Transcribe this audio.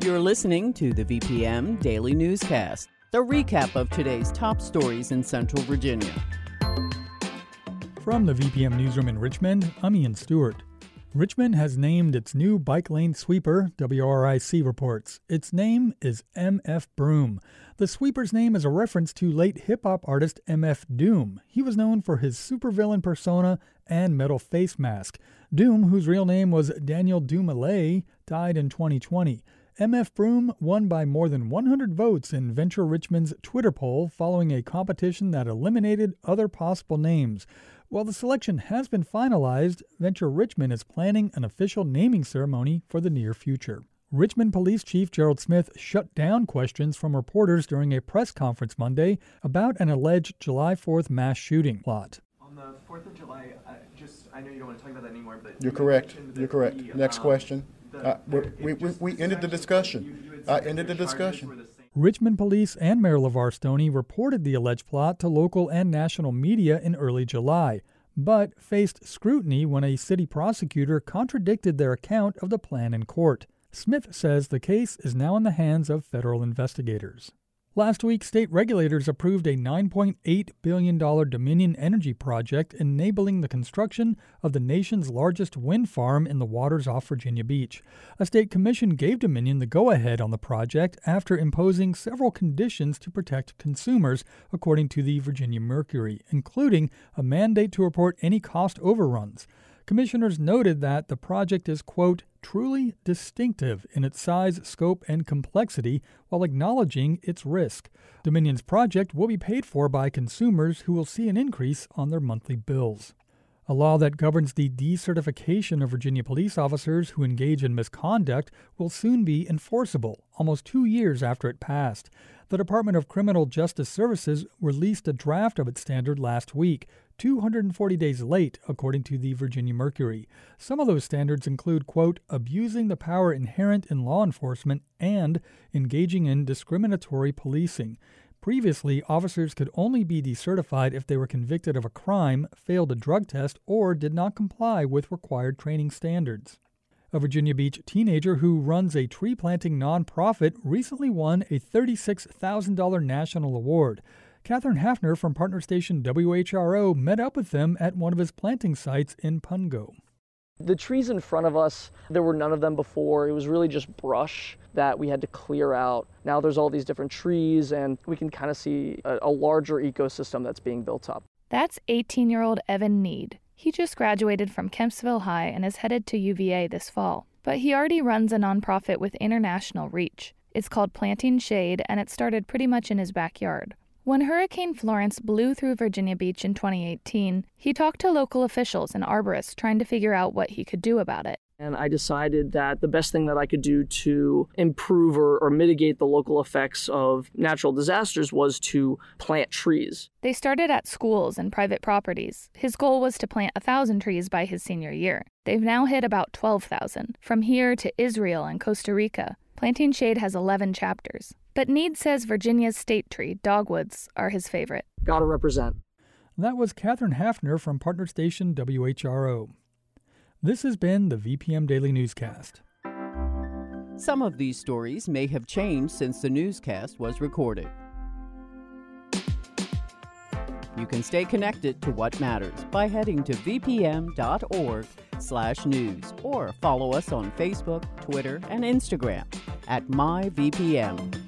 You're listening to the VPM Daily Newscast, the recap of today's top stories in Central Virginia. From the VPM Newsroom in Richmond, I'm Ian Stewart. Richmond has named its new bike lane sweeper, WRIC reports. Its name is MF Broom. The sweeper's name is a reference to late hip hop artist MF Doom. He was known for his supervillain persona and metal face mask. Doom, whose real name was Daniel Dumoulin, died in 2020. MF Broom won by more than 100 votes in Venture Richmond's Twitter poll following a competition that eliminated other possible names. While the selection has been finalized, Venture Richmond is planning an official naming ceremony for the near future. Richmond Police Chief Gerald Smith shut down questions from reporters during a press conference Monday about an alleged July 4th mass shooting plot. On the 4th of July, I just I know you don't want to talk about that anymore, but You're you correct. You're correct. the, Next um, question. Uh, we- we- ended the discussion. I ended the discussion. Richmond Police and Mayor LeVar Stoney reported the alleged plot to local and national media in early July, but faced scrutiny when a city prosecutor contradicted their account of the plan in court. Smith says the case is now in the hands of federal investigators. Last week, state regulators approved a $9.8 billion Dominion Energy project enabling the construction of the nation's largest wind farm in the waters off Virginia Beach. A state commission gave Dominion the go ahead on the project after imposing several conditions to protect consumers, according to the Virginia Mercury, including a mandate to report any cost overruns. Commissioners noted that the project is, quote, truly distinctive in its size, scope, and complexity while acknowledging its risk. Dominion's project will be paid for by consumers who will see an increase on their monthly bills. A law that governs the decertification of Virginia police officers who engage in misconduct will soon be enforceable, almost two years after it passed. The Department of Criminal Justice Services released a draft of its standard last week, 240 days late, according to the Virginia Mercury. Some of those standards include, quote, abusing the power inherent in law enforcement and engaging in discriminatory policing. Previously, officers could only be decertified if they were convicted of a crime, failed a drug test, or did not comply with required training standards. A Virginia Beach teenager who runs a tree planting nonprofit recently won a $36,000 national award. Catherine Hafner from partner station WHRO met up with them at one of his planting sites in Pungo. The trees in front of us, there were none of them before. It was really just brush that we had to clear out. Now there's all these different trees, and we can kind of see a, a larger ecosystem that's being built up. That's 18 year old Evan Need. He just graduated from Kempsville High and is headed to UVA this fall. But he already runs a nonprofit with international reach. It's called Planting Shade, and it started pretty much in his backyard. When Hurricane Florence blew through Virginia Beach in 2018, he talked to local officials and arborists trying to figure out what he could do about it. And I decided that the best thing that I could do to improve or, or mitigate the local effects of natural disasters was to plant trees. They started at schools and private properties. His goal was to plant a thousand trees by his senior year. They've now hit about 12,000, from here to Israel and Costa Rica. Planting Shade has 11 chapters. But Need says Virginia's state tree, dogwoods, are his favorite. Gotta represent. That was Catherine Hafner from partner station WHRO. This has been the VPM Daily Newscast. Some of these stories may have changed since the newscast was recorded. You can stay connected to what matters by heading to vpm.org/news or follow us on Facebook, Twitter, and Instagram at myvpm.